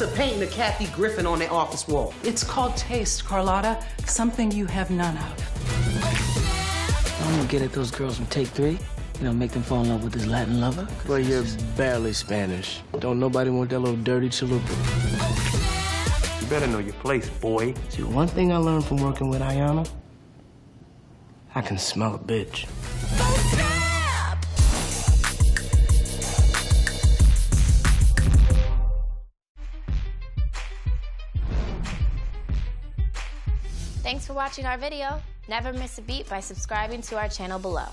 months of painting a Kathy Griffin on the office wall. It's called taste, Carlotta. Something you have none of. I'm gonna get at those girls from Take Three. You know, make them fall in love with this Latin lover. Well, you're barely Spanish. Don't nobody want that little dirty chalupa. You better know your place, boy. See, one thing I learned from working with Ayana, I can smell a bitch. Thanks for watching our video. Never miss a beat by subscribing to our channel below.